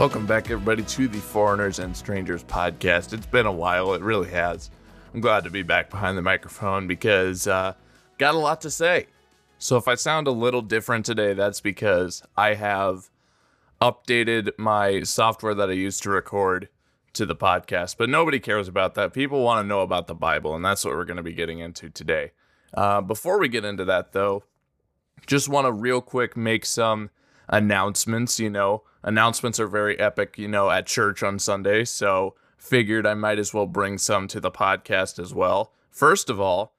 Welcome back, everybody, to the Foreigners and Strangers podcast. It's been a while, it really has. I'm glad to be back behind the microphone because uh, got a lot to say. So if I sound a little different today, that's because I have updated my software that I use to record to the podcast, but nobody cares about that. People want to know about the Bible, and that's what we're going to be getting into today. Uh, before we get into that, though, just want to real quick make some announcements. You know, announcements are very epic, you know, at church on Sunday. So figured I might as well bring some to the podcast as well. First of all,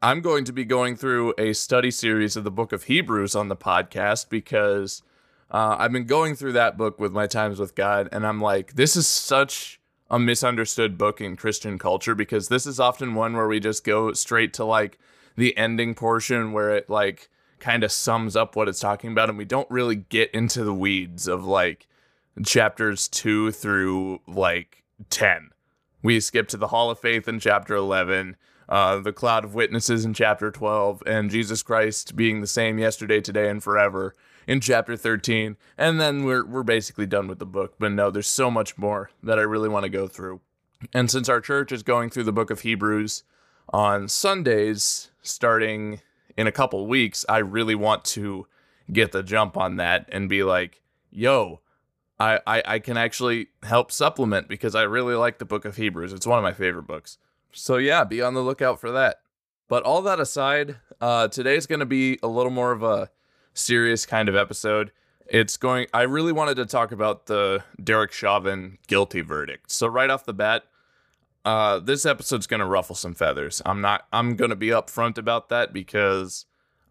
I'm going to be going through a study series of the book of Hebrews on the podcast because uh, I've been going through that book with my times with God, and I'm like, this is such a misunderstood book in Christian culture because this is often one where we just go straight to like the ending portion where it like kind of sums up what it's talking about, and we don't really get into the weeds of like chapters two through like 10. We skip to the Hall of Faith in chapter 11 uh, the cloud of witnesses in chapter 12, and Jesus Christ being the same yesterday, today, and forever in chapter 13. And then we're, we're basically done with the book. But no, there's so much more that I really want to go through. And since our church is going through the book of Hebrews on Sundays, starting in a couple weeks, I really want to get the jump on that and be like, yo, I, I, I can actually help supplement because I really like the book of Hebrews. It's one of my favorite books. So yeah, be on the lookout for that. But all that aside, uh, today's going to be a little more of a serious kind of episode. It's going. I really wanted to talk about the Derek Chauvin guilty verdict. So right off the bat, uh, this episode's to ruffle some feathers. I'm not. I'm to be upfront about that because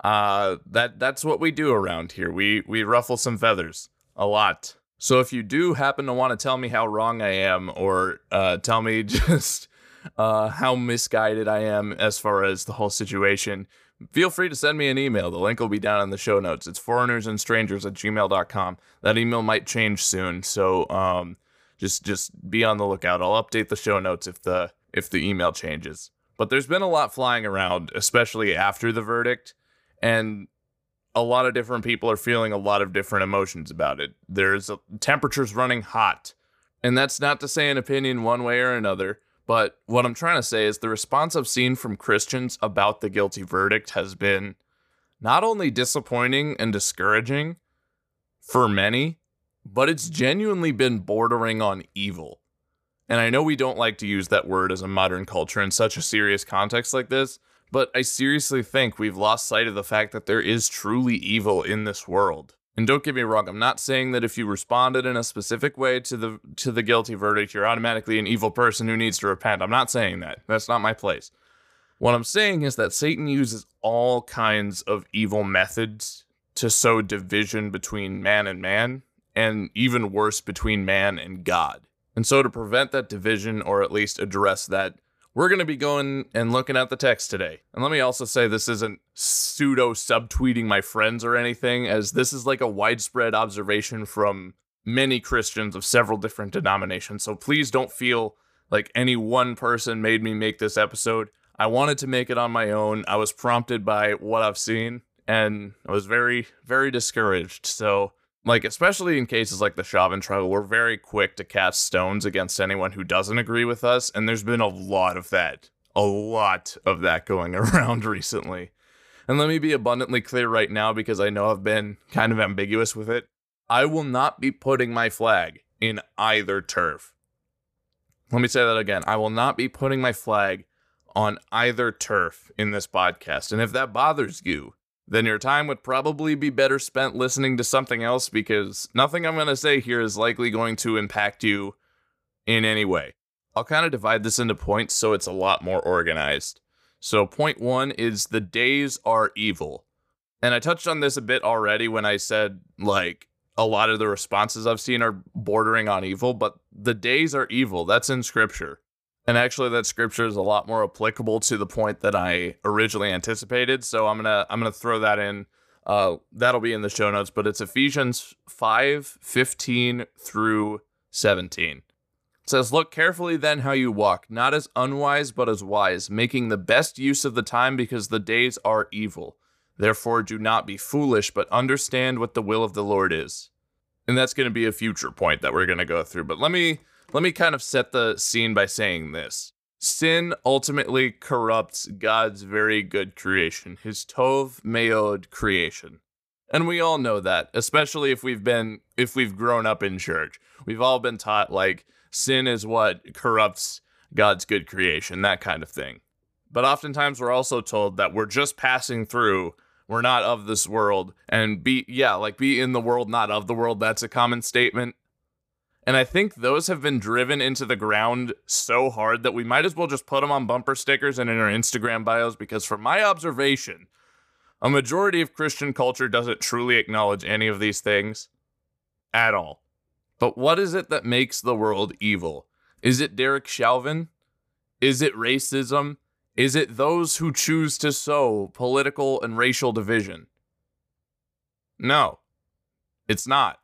uh, that that's what we do around here. We we ruffle some feathers a lot. So if you do happen to want to tell me how wrong I am, or uh, tell me just uh, how misguided I am as far as the whole situation, feel free to send me an email. The link will be down in the show notes. It's foreignersandstrangers at gmail.com. That email might change soon, so um, just just be on the lookout. I'll update the show notes if the if the email changes. But there's been a lot flying around, especially after the verdict, and a lot of different people are feeling a lot of different emotions about it. There's a, temperatures running hot, and that's not to say an opinion one way or another. But what I'm trying to say is the response I've seen from Christians about the guilty verdict has been not only disappointing and discouraging for many, but it's genuinely been bordering on evil. And I know we don't like to use that word as a modern culture in such a serious context like this, but I seriously think we've lost sight of the fact that there is truly evil in this world. And don't get me wrong, I'm not saying that if you responded in a specific way to the to the guilty verdict, you're automatically an evil person who needs to repent. I'm not saying that. That's not my place. What I'm saying is that Satan uses all kinds of evil methods to sow division between man and man, and even worse, between man and God. And so, to prevent that division, or at least address that we're going to be going and looking at the text today. And let me also say this isn't pseudo subtweeting my friends or anything, as this is like a widespread observation from many Christians of several different denominations. So please don't feel like any one person made me make this episode. I wanted to make it on my own. I was prompted by what I've seen and I was very, very discouraged. So like especially in cases like the Chauvin trial, we're very quick to cast stones against anyone who doesn't agree with us, and there's been a lot of that, a lot of that going around recently. And let me be abundantly clear right now because I know I've been kind of ambiguous with it. I will not be putting my flag in either turf. Let me say that again. I will not be putting my flag on either turf in this podcast. And if that bothers you, then your time would probably be better spent listening to something else because nothing I'm going to say here is likely going to impact you in any way. I'll kind of divide this into points so it's a lot more organized. So, point one is the days are evil. And I touched on this a bit already when I said, like, a lot of the responses I've seen are bordering on evil, but the days are evil. That's in scripture. And actually, that scripture is a lot more applicable to the point that I originally anticipated. So I'm gonna I'm gonna throw that in. Uh, that'll be in the show notes, but it's Ephesians 5, 15 through 17. It says, Look carefully then how you walk, not as unwise, but as wise, making the best use of the time because the days are evil. Therefore, do not be foolish, but understand what the will of the Lord is. And that's going to be a future point that we're going to go through. But let me let me kind of set the scene by saying this. Sin ultimately corrupts God's very good creation, his Tov Meod creation. And we all know that, especially if we've been if we've grown up in church. We've all been taught like sin is what corrupts God's good creation, that kind of thing. But oftentimes we're also told that we're just passing through, we're not of this world, and be yeah, like be in the world, not of the world. That's a common statement. And I think those have been driven into the ground so hard that we might as well just put them on bumper stickers and in our Instagram bios because, from my observation, a majority of Christian culture doesn't truly acknowledge any of these things at all. But what is it that makes the world evil? Is it Derek Chauvin? Is it racism? Is it those who choose to sow political and racial division? No, it's not.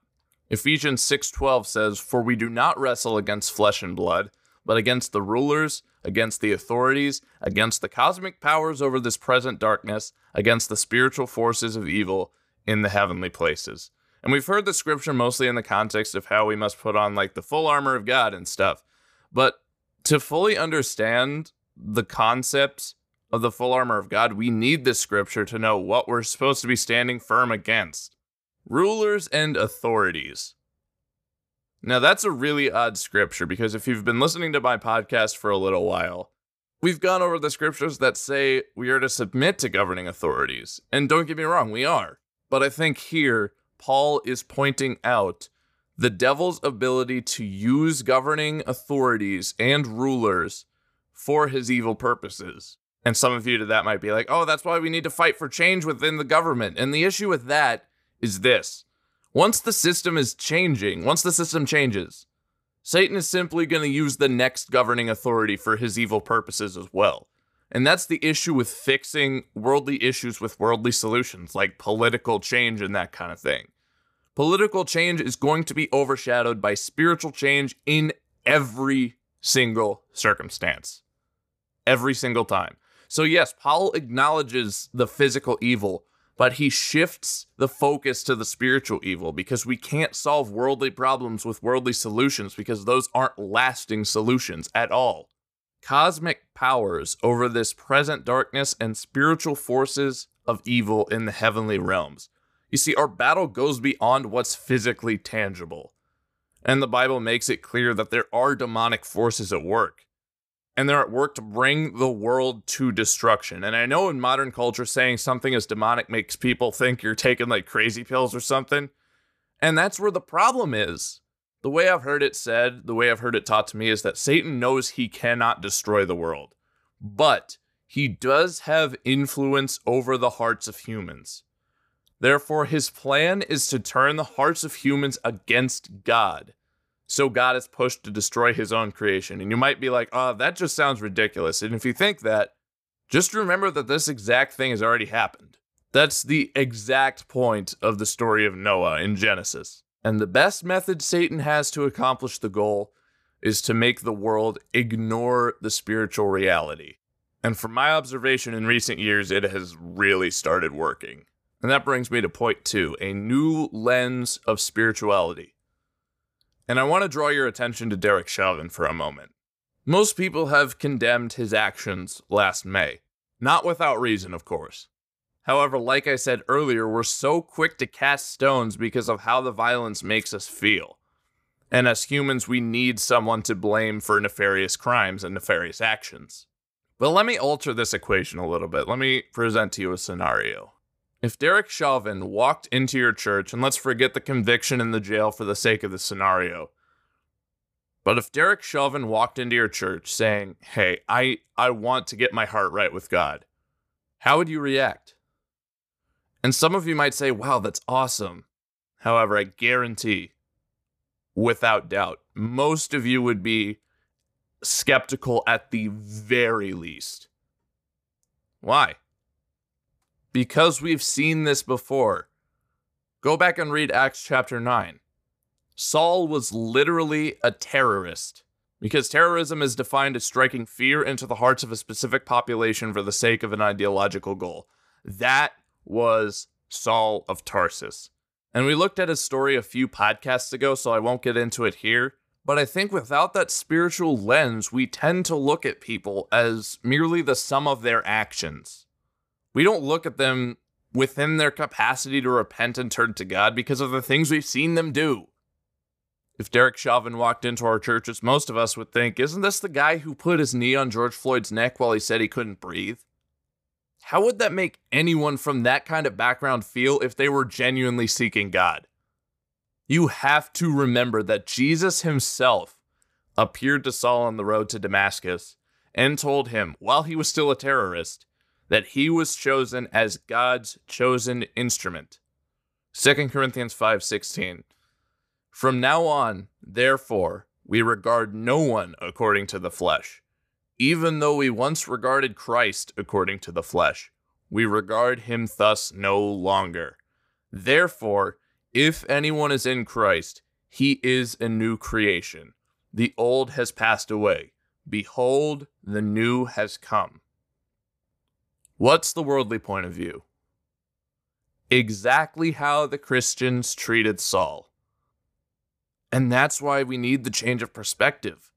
Ephesians 6:12 says, "For we do not wrestle against flesh and blood, but against the rulers, against the authorities, against the cosmic powers over this present darkness, against the spiritual forces of evil in the heavenly places." And we've heard the scripture mostly in the context of how we must put on like the full armor of God and stuff. But to fully understand the concepts of the full armor of God, we need this scripture to know what we're supposed to be standing firm against. Rulers and authorities. Now, that's a really odd scripture because if you've been listening to my podcast for a little while, we've gone over the scriptures that say we are to submit to governing authorities. And don't get me wrong, we are. But I think here, Paul is pointing out the devil's ability to use governing authorities and rulers for his evil purposes. And some of you to that might be like, oh, that's why we need to fight for change within the government. And the issue with that is this once the system is changing, once the system changes, Satan is simply going to use the next governing authority for his evil purposes as well. And that's the issue with fixing worldly issues with worldly solutions, like political change and that kind of thing. Political change is going to be overshadowed by spiritual change in every single circumstance. Every single time. So, yes, Paul acknowledges the physical evil, but he shifts the focus to the spiritual evil because we can't solve worldly problems with worldly solutions because those aren't lasting solutions at all. Cosmic powers over this present darkness and spiritual forces of evil in the heavenly realms. You see, our battle goes beyond what's physically tangible. And the Bible makes it clear that there are demonic forces at work and they're at work to bring the world to destruction. And I know in modern culture, saying something is demonic makes people think you're taking like crazy pills or something. And that's where the problem is. The way I've heard it said, the way I've heard it taught to me is that Satan knows he cannot destroy the world, but he does have influence over the hearts of humans. Therefore, his plan is to turn the hearts of humans against God so God is pushed to destroy his own creation. And you might be like, oh, that just sounds ridiculous. And if you think that, just remember that this exact thing has already happened. That's the exact point of the story of Noah in Genesis. And the best method Satan has to accomplish the goal is to make the world ignore the spiritual reality. And from my observation in recent years, it has really started working. And that brings me to point two a new lens of spirituality. And I want to draw your attention to Derek Chauvin for a moment. Most people have condemned his actions last May. Not without reason, of course. However, like I said earlier, we're so quick to cast stones because of how the violence makes us feel. And as humans, we need someone to blame for nefarious crimes and nefarious actions. But let me alter this equation a little bit. Let me present to you a scenario. If Derek Chauvin walked into your church, and let's forget the conviction in the jail for the sake of the scenario, but if Derek Chauvin walked into your church saying, Hey, I, I want to get my heart right with God, how would you react? And some of you might say, Wow, that's awesome. However, I guarantee, without doubt, most of you would be skeptical at the very least. Why? Because we've seen this before. Go back and read Acts chapter 9. Saul was literally a terrorist because terrorism is defined as striking fear into the hearts of a specific population for the sake of an ideological goal. That was Saul of Tarsus. And we looked at his story a few podcasts ago, so I won't get into it here. But I think without that spiritual lens, we tend to look at people as merely the sum of their actions. We don't look at them within their capacity to repent and turn to God because of the things we've seen them do. If Derek Chauvin walked into our churches, most of us would think, isn't this the guy who put his knee on George Floyd's neck while he said he couldn't breathe? How would that make anyone from that kind of background feel if they were genuinely seeking God? You have to remember that Jesus himself appeared to Saul on the road to Damascus and told him, while he was still a terrorist, that he was chosen as God's chosen instrument. 2 Corinthians 5:16 From now on, therefore, we regard no one according to the flesh. Even though we once regarded Christ according to the flesh, we regard him thus no longer. Therefore, if anyone is in Christ, he is a new creation. The old has passed away. Behold, the new has come. What's the worldly point of view? Exactly how the Christians treated Saul. And that's why we need the change of perspective.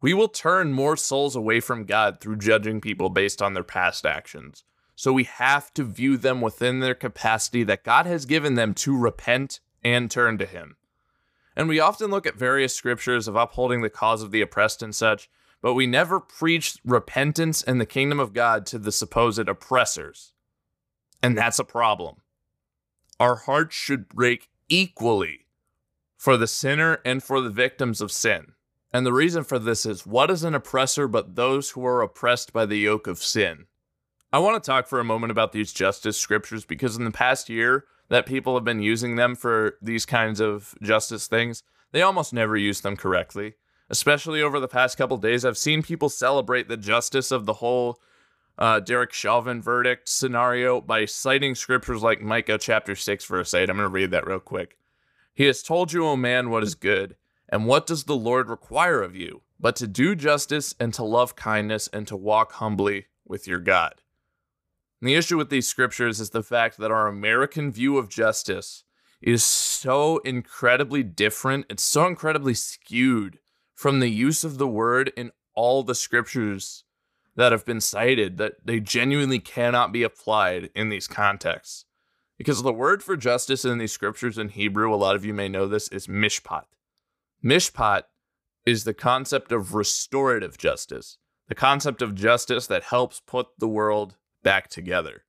We will turn more souls away from God through judging people based on their past actions. So we have to view them within their capacity that God has given them to repent and turn to Him. And we often look at various scriptures of upholding the cause of the oppressed and such, but we never preach repentance and the kingdom of God to the supposed oppressors. And that's a problem. Our hearts should break equally for the sinner and for the victims of sin. And the reason for this is what is an oppressor but those who are oppressed by the yoke of sin? I want to talk for a moment about these justice scriptures because in the past year that people have been using them for these kinds of justice things, they almost never use them correctly. Especially over the past couple days, I've seen people celebrate the justice of the whole uh, Derek Chauvin verdict scenario by citing scriptures like Micah chapter 6, verse 8. I'm going to read that real quick. He has told you, O man, what is good and what does the Lord require of you? But to do justice and to love kindness and to walk humbly with your God. And the issue with these scriptures is the fact that our American view of justice is so incredibly different, it's so incredibly skewed from the use of the word in all the scriptures that have been cited that they genuinely cannot be applied in these contexts. Because the word for justice in these scriptures in Hebrew, a lot of you may know this, is mishpat. Mishpat is the concept of restorative justice, the concept of justice that helps put the world back together.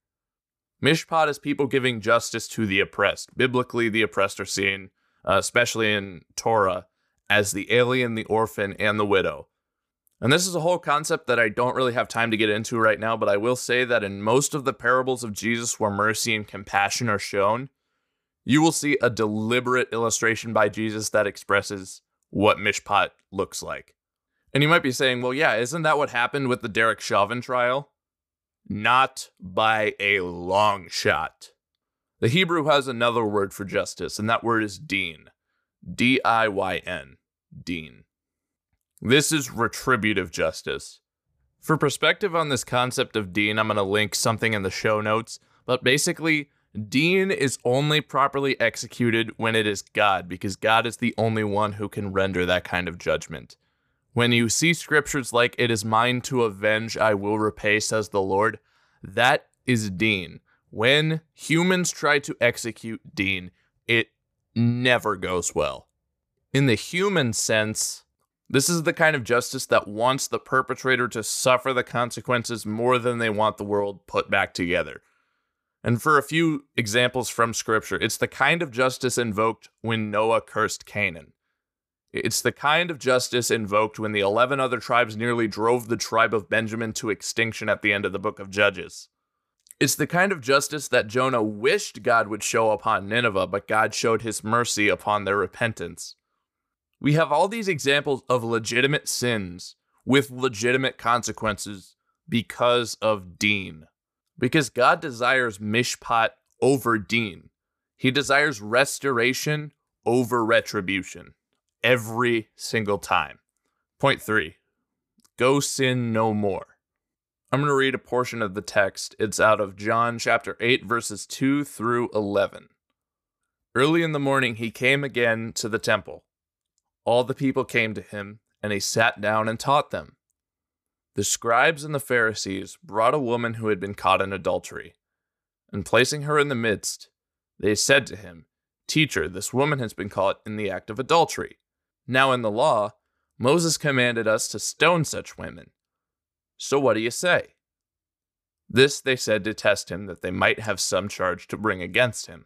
Mishpat is people giving justice to the oppressed. Biblically, the oppressed are seen, uh, especially in Torah, as the alien, the orphan, and the widow. And this is a whole concept that I don't really have time to get into right now, but I will say that in most of the parables of Jesus where mercy and compassion are shown, you will see a deliberate illustration by Jesus that expresses what mishpat looks like. And you might be saying, well, yeah, isn't that what happened with the Derek Chauvin trial? Not by a long shot. The Hebrew has another word for justice, and that word is deen. D I Y N. Deen. This is retributive justice. For perspective on this concept of deen, I'm going to link something in the show notes, but basically, deen is only properly executed when it is God, because God is the only one who can render that kind of judgment. When you see scriptures like, It is mine to avenge, I will repay, says the Lord, that is deen. When humans try to execute deen, it never goes well. In the human sense, this is the kind of justice that wants the perpetrator to suffer the consequences more than they want the world put back together. And for a few examples from scripture, it's the kind of justice invoked when Noah cursed Canaan. It's the kind of justice invoked when the 11 other tribes nearly drove the tribe of Benjamin to extinction at the end of the book of Judges. It's the kind of justice that Jonah wished God would show upon Nineveh, but God showed his mercy upon their repentance. We have all these examples of legitimate sins with legitimate consequences because of Deen. Because God desires mishpat over deen. He desires restoration over retribution every single time. Point three go sin no more. I'm going to read a portion of the text. It's out of John chapter 8, verses 2 through 11. Early in the morning, he came again to the temple. All the people came to him, and he sat down and taught them. The scribes and the Pharisees brought a woman who had been caught in adultery, and placing her in the midst, they said to him, Teacher, this woman has been caught in the act of adultery. Now, in the law, Moses commanded us to stone such women. So what do you say? This they said to test him, that they might have some charge to bring against him.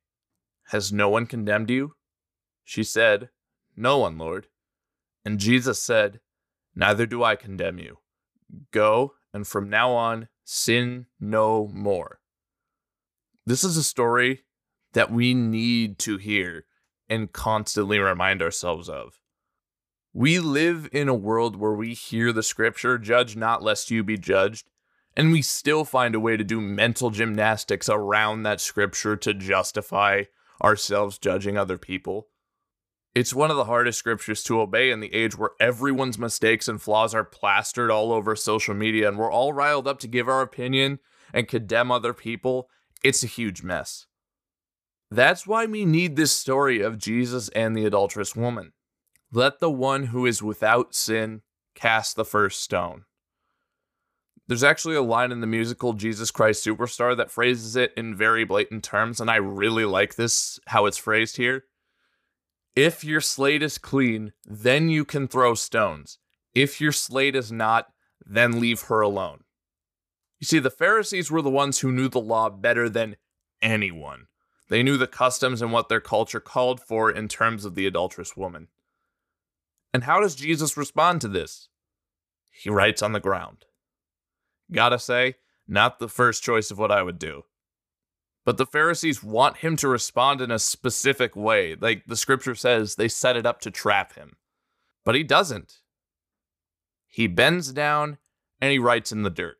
Has no one condemned you? She said, No one, Lord. And Jesus said, Neither do I condemn you. Go, and from now on, sin no more. This is a story that we need to hear and constantly remind ourselves of. We live in a world where we hear the scripture, judge not lest you be judged, and we still find a way to do mental gymnastics around that scripture to justify ourselves judging other people. It's one of the hardest scriptures to obey in the age where everyone's mistakes and flaws are plastered all over social media and we're all riled up to give our opinion and condemn other people. It's a huge mess. That's why we need this story of Jesus and the adulterous woman. Let the one who is without sin cast the first stone. There's actually a line in the musical Jesus Christ Superstar that phrases it in very blatant terms, and I really like this, how it's phrased here. If your slate is clean, then you can throw stones. If your slate is not, then leave her alone. You see, the Pharisees were the ones who knew the law better than anyone. They knew the customs and what their culture called for in terms of the adulterous woman. And how does Jesus respond to this? He writes on the ground. Gotta say, not the first choice of what I would do. But the Pharisees want him to respond in a specific way. Like the scripture says, they set it up to trap him. But he doesn't. He bends down and he writes in the dirt.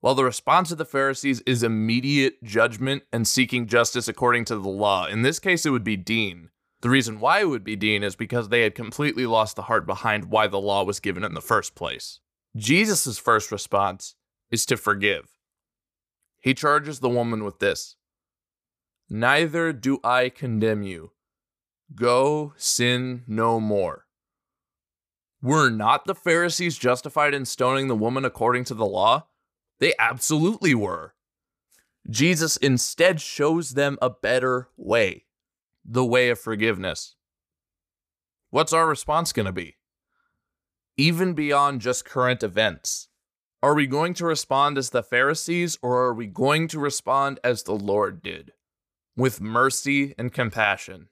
While the response of the Pharisees is immediate judgment and seeking justice according to the law, in this case it would be deen. The reason why it would be deen is because they had completely lost the heart behind why the law was given in the first place. Jesus' first response is to forgive. He charges the woman with this Neither do I condemn you. Go sin no more. Were not the Pharisees justified in stoning the woman according to the law? They absolutely were. Jesus instead shows them a better way the way of forgiveness. What's our response going to be? even beyond just current events? Are we going to respond as the Pharisees or are we going to respond as the Lord did? With mercy and compassion.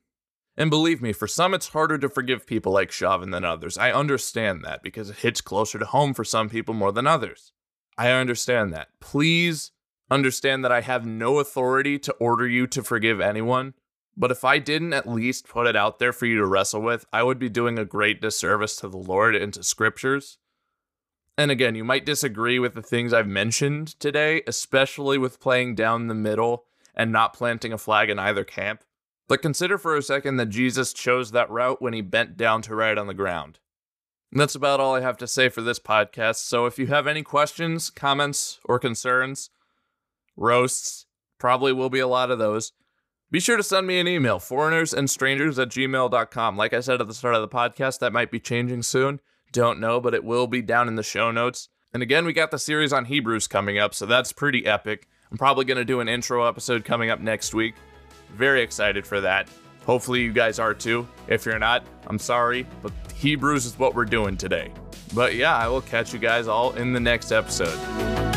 And believe me, for some it's harder to forgive people like Chauvin than others. I understand that because it hits closer to home for some people more than others. I understand that. Please understand that I have no authority to order you to forgive anyone. But if I didn't at least put it out there for you to wrestle with, I would be doing a great disservice to the Lord and to scriptures. And again, you might disagree with the things I've mentioned today, especially with playing down the middle and not planting a flag in either camp. But consider for a second that Jesus chose that route when he bent down to write on the ground. And that's about all I have to say for this podcast. So if you have any questions, comments, or concerns, roasts, probably will be a lot of those be sure to send me an email, foreignersandstrangers at gmail.com. Like I said at the start of the podcast, that might be changing soon. Don't know, but it will be down in the show notes. And again, we got the series on Hebrews coming up, so that's pretty epic. I'm probably going to do an intro episode coming up next week. Very excited for that. Hopefully, you guys are too. If you're not, I'm sorry, but Hebrews is what we're doing today. But yeah, I will catch you guys all in the next episode.